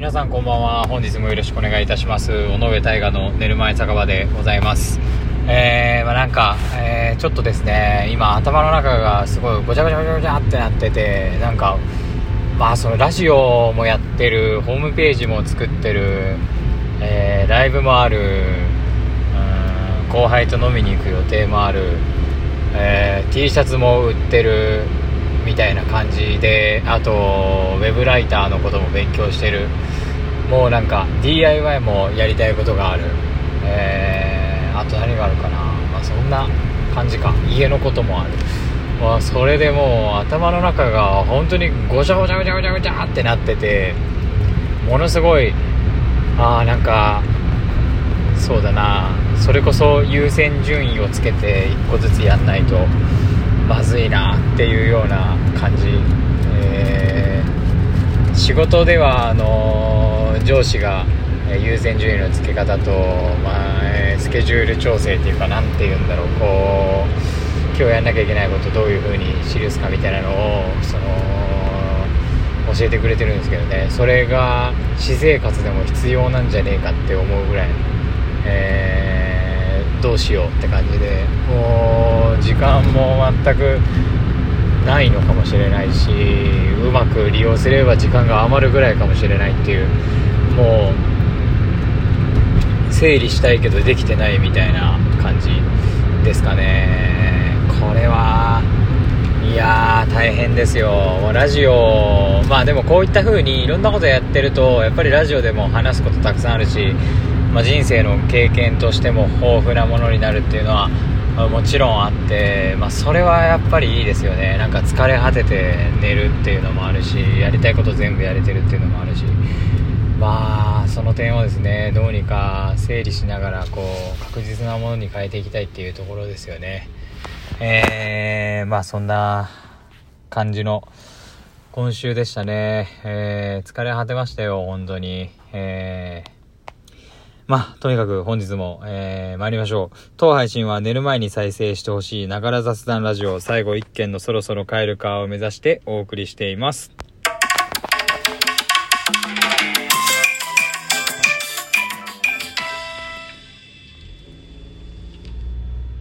皆さんこんばんは。本日もよろしくお願いいたします。尾上大河の寝る前酒場でございます。えー、まあ、なんか、えー、ちょっとですね今頭の中がすごいごちゃごちゃごちゃごちゃってなっててなんかまあそのラジオもやってるホームページも作ってる、えー、ライブもある後輩と飲みに行く予定もある、え T シャツも売ってるみたいな感じであとウェブライターのことも勉強してる。もうなんか DIY もやりたいことがある、えー、あと何があるかな、まあ、そんな感じか。家のこともある、まあ、それでもう頭の中が本当にごちゃごちゃごちゃごちゃごちゃってなっててものすごいああなんかそうだな。それこそ優先順位をつけて1個ずつやんないとまずいなっていうような感じ、えー、仕事ではあの上司が優先順位の付け方と、まあ、スケジュール調整っていうか何て言うんだろう。こう今日やんなきゃいけないことどういう風に記すかみたいなのをその教えてくれてるんですけどね。それが私生活でも必要なんじゃねえかって思うぐらい、えーどうしようって感じで。もう時間も全くないのかもしれないしうまく利用すれば時間が余るぐらいかもしれないっていう。もう整理したいけどできてないみたいな感じですかね。これはいやー大変ですよ。ラジオ。まあでもこういった風にいろんなことやってるとやっぱりラジオでも話すことたくさんあるしまあ、人生の経験としても豊富なものになるっていうのは、もちろんあって、まあ、それはやっぱりいいですよね。なんか疲れ果てて寝るっていうのもあるしやりたいこと全部やれてるっていうのもあるし。まあその点をですねどうにか整理しながらこう確実なものに変えていきたいっていうところですよねえー、まあそんな感じの今週でしたね、えー、疲れ果てましたよ本当にえーまあ、とにかく本日も、えー、参りましょう。当配信は寝る前に再生してほしいながら雑談ラジオ最後1件のそろそろ帰るかを目指してお送りしています。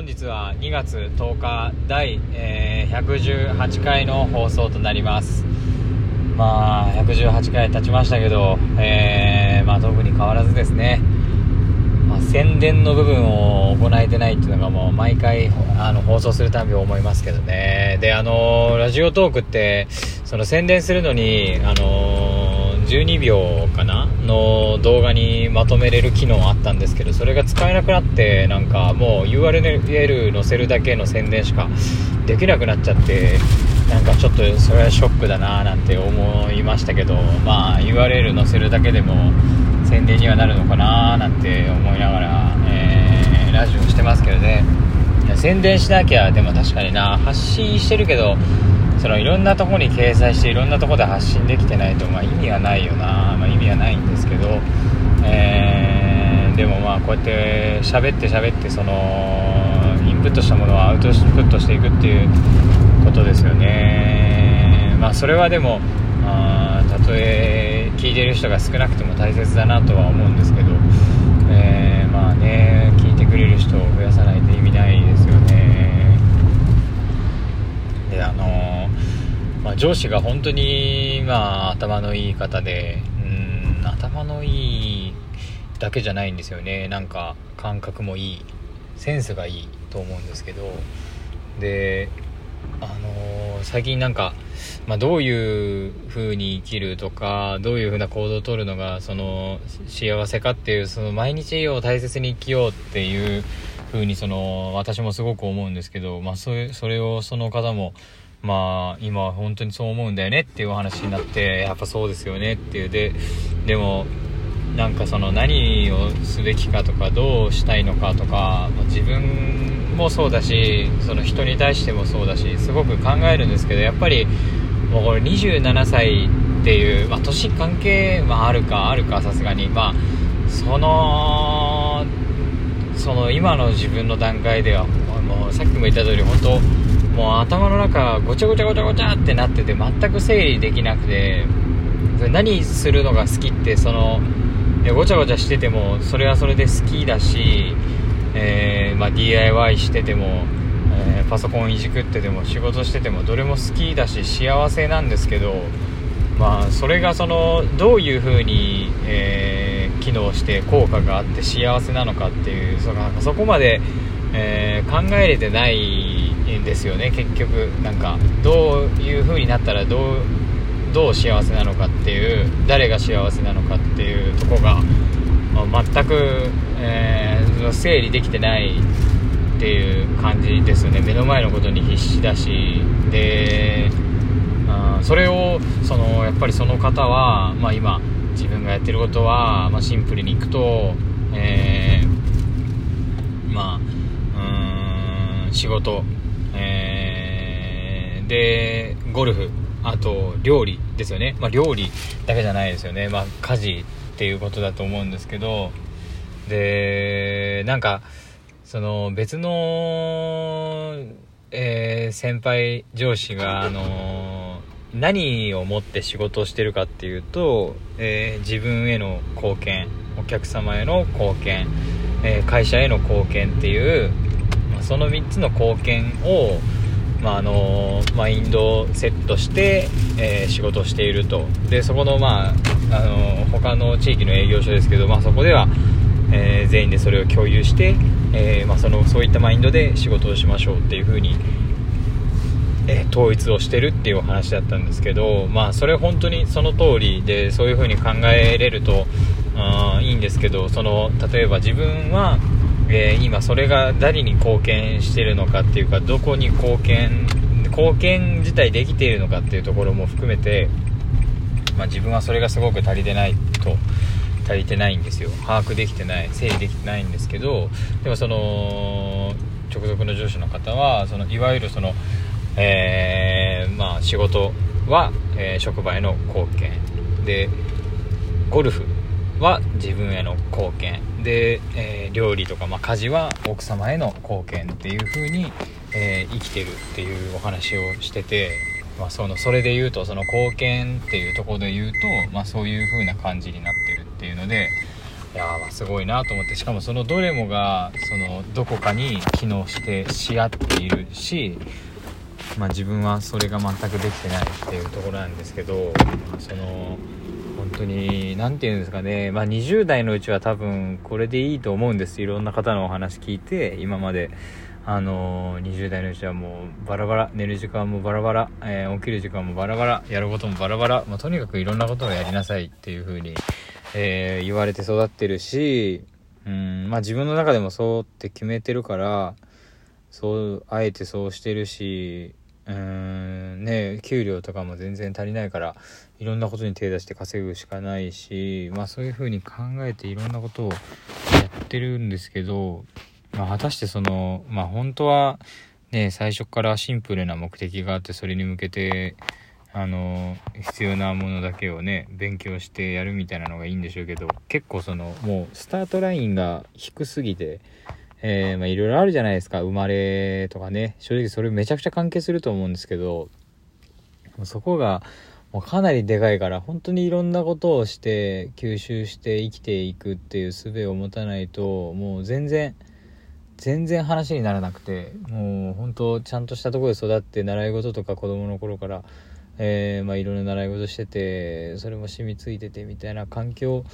本日は2月10日第、えー、118回の放送となります。まあ、118回経ちましたけど、えー、まあ特に変わらずですね。まあ、宣伝の部分を行えてないっていうのがもう毎回あの放送するたび思いますけどねであのラジオトークってその宣伝するのにあの12秒かなの動画にまとめれる機能あったんですけどそれが使えなくなってなんかもう URL 載せるだけの宣伝しかできなくなっちゃってなんかちょっとそれはショックだななんて思いましたけどまあ URL 載せるだけでも宣伝にはなるのかななんて思いながら、えー、ラジオしてますけどね。宣伝しなきゃでも確かにな発信してるけどそのいろんなとこに掲載していろんなとこで発信できてないと、まあ、意味はないよな、まあ、意味はないんですけど、えー、でもまあこうやって喋って喋ってそのインプットしたものをアウトプットしていくっていうことですよね。まあそれはでもあたとえ聞いてる人が少なくても大切だなとは思うんですけど、えー、まあね聞いてくれる人を増やさないと意味ないですよね。であのー、まあ、上司が本当にまあ頭のいい方でうん頭のいいだけじゃないんですよね。なんか感覚もいいセンスがいいと思うんですけど。であのー、最近なんか、まあ、どういう風に生きるとかどういう風な行動をとるのがその幸せかっていうその毎日を大切に生きようっていう風にその私もすごく思うんですけど、まあ、それそれをその方もまあ今は本当にそう思うんだよねっていうお話になってやっぱそうですよねっていう。ででもなんかその何をすべきかとかどうしたいのかとか自分もそうだしその人に対してもそうだしすごく考えるんですけどやっぱりもうこれ27歳っていう、まあ、年関係、まあ、あるかあるかさすがに。まあそのその今の自分の段階ではもうさっきも言った通り本当もう頭の中ごちゃごちゃごちゃごちゃってなってて全く整理できなくて何するのが好きってそのごちゃごちゃしててもそれはそれで好きだし、えー、まあ、DIY してても、えー、パソコンいじくってても仕事しててもどれも好きだし幸せなんですけどまあそれがそのどういう風に、えー、機能して効果があって幸せなのかっていうそのそこまで、え考えれてないんですよね。結局なんかどういう風になったらどうどう幸せなのかっていう誰が幸せなのかっていうとこが、まあ、全く、えー、整理できてないっていう感じですよね。目の前のことに必死だし。であそれをそのやっぱりその方は、まあ、今自分がやってることは、まあ、シンプルにいくと、えー、まあうん仕事、でゴルフあと料理ですよね、まあ、料理だけじゃないですよね、まあ、家事っていうことだと思うんですけど。でなんかその別の、えー、先輩上司があの何をもって仕事をしてるかっていうと、えー、自分への貢献お客様への貢献、えー、会社への貢献っていう、まあ、その3つの貢献をまあ、あのマインドをセットして、えー、仕事をしていると。でそこの,、まああの他の地域の営業所ですけど、まあ、そこでは、えー、全員でそれを共有して、えー、まあ、そのそういったマインドで仕事をしましょうっていう風に、え統一をしてるっていうお話だったんですけど、まあ、それ本当にその通りでそういう風に考えれるとあいいんですけどその例えば自分はえー、今それが誰に貢献してるのかっていうかどこに貢献貢献自体できているのかっていうところも含めて、まあ、自分はそれがすごく足りてないと足りてないんですよ。把握できてない整理できてないんですけどでもその直属の上司の方はそのいわゆるその、えー、まあ、仕事は、えー、職場への貢献。でゴルフは自分への貢献で、えー、料理とか、まあ、家事は奥様への貢献っていう風に、えー、生きてるっていうお話をしてて、まあ、そのそれで言うとその貢献っていうところで言うと、まあ、そういう風な感じになってるっていうのでいやまあすごいなと思ってしかもそのどれもがそのどこかに機能してし合っているし、まあ、自分はそれが全くできてないっていうところなんですけど、まあ、その。本当に何て言うんですかね、まあ、20代のうちは多分これでいいと思うんです。いろんな方のお話聞いて今まで。あの、20代のうちはもうバラバラ寝る時間もバラバラ、えー、起きる時間もバラバラやることもバラバラ、まあ、とにかくいろんなことをやりなさいっていう風に、えー、言われて育ってるしうんまあ自分の中でもそうって決めてるからそうあえてそうしてるしうーんね給料とかも全然足りないからいろんなことに手出して稼ぐしかないしまあそういう風に考えていろんなことをやってるんですけど、まあ、果たしてそのまあ本当はね最初からシンプルな目的があってそれに向けてあの必要なものだけをね勉強してやるみたいなのがいいんでしょうけど結構そのもうスタートラインが低すぎてえー、まあいろいろあるじゃないですか。生まれとかね。正直それめちゃくちゃ関係すると思うんですけど、そこがもうかなりでかいから、本当にいろんなことをして、吸収して生きていくっていう術を持たないと、もう全然、全然話にならなくて、もう本当ちゃんとしたところで育って習い事とか子供の頃から、えー、まあいろんな習い事してて、それも染みついててみたいな環境、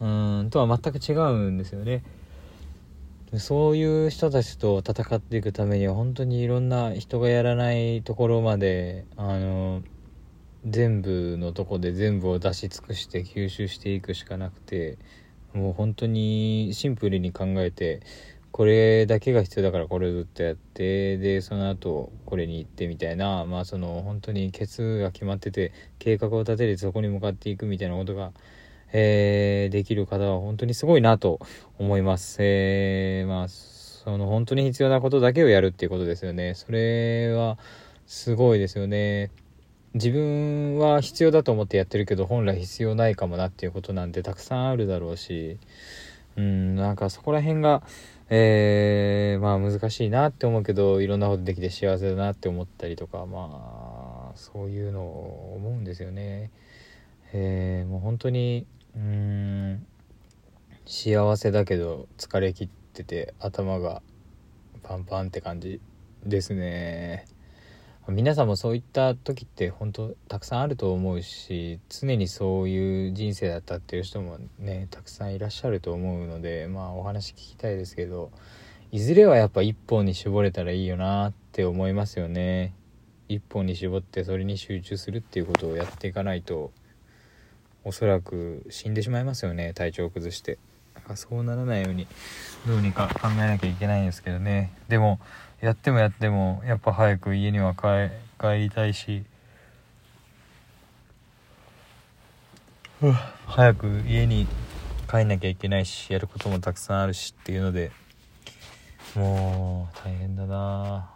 うんとは全く違うんですよね。そういう人たちと戦っていくためには本当にいろんな人がやらないところまであの全部のとこで全部を出し尽くして吸収していくしかなくてもう本当にシンプルに考えてこれだけが必要だからこれずっとやってでその後これに行ってみたいなまあその本当にケツが決まってて計画を立ててそこに向かっていくみたいなことがえー、できる方は本当にすごいなと思います。えー、まあ、その本当に必要なことだけをやるっていうことですよね。それはすごいですよね。自分は必要だと思ってやってるけど本来必要ないかもなっていうことなんてたくさんあるだろうし、うん、なんかそこら辺が、えー、まあ難しいなって思うけどいろんなことできて幸せだなって思ったりとかまあそういうのを思うんですよね。えー、もう本当にうん。幸せだけど疲れ切ってて頭がパンパンって感じですね。皆さんもそういった時って本当たくさんあると思うし常にそういう人生だったっていう人もねたくさんいらっしゃると思うのでまあお話聞きたいですけどいずれはやっぱ一本に絞れたらいいよなって思いますよね。一本に絞ってそれに集中するっていうことをやっていかないとおそらく死んでしまいますよね体調を崩して。そうならないようにどうにか考えなきゃいけないんですけどね。でもやってもやってもやっぱ早く家には帰帰りたいし。早く家に帰んなきゃいけないしやることもたくさんあるしっていうのでもう大変だな。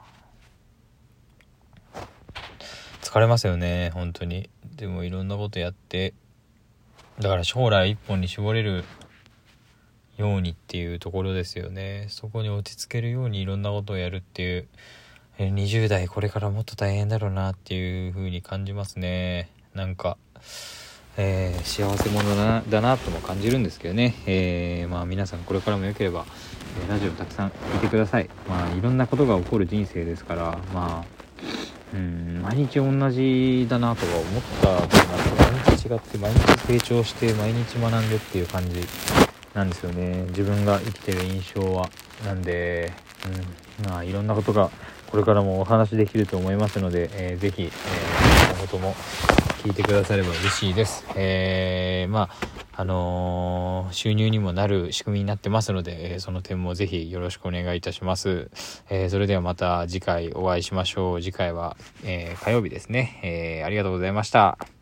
疲れますよね本当に。でもいろんなことやってだから将来一本に絞れるようにっていうところですよね。そこに落ち着けるようにいろんなことをやるっていう20代これからもっと大変だろうなっていう風に感じますね。なんか、えー、幸せ者だなだなとも感じるんですけどね、えー、まあ皆さんこれからも良ければ、えラジオたくさん聞いてください。まあいろんなことが起こる人生ですからまあうん毎日同じだなとか思った部分が違って毎日成長して毎日学んでっていう感じなんですよね自分が生きてる印象はなんで、うんまあ、いろんなことがこれからもお話できると思いますので、えー、ぜひ、えー、今後とも聞いてくだされば嬉しいです。えー、まあ、あのー、収入にもなる仕組みになってますので、えー、その点もぜひよろしくお願いいたします。えー、それではまた次回お会いしましょう。次回は、え火曜日ですね。えありがとうございました。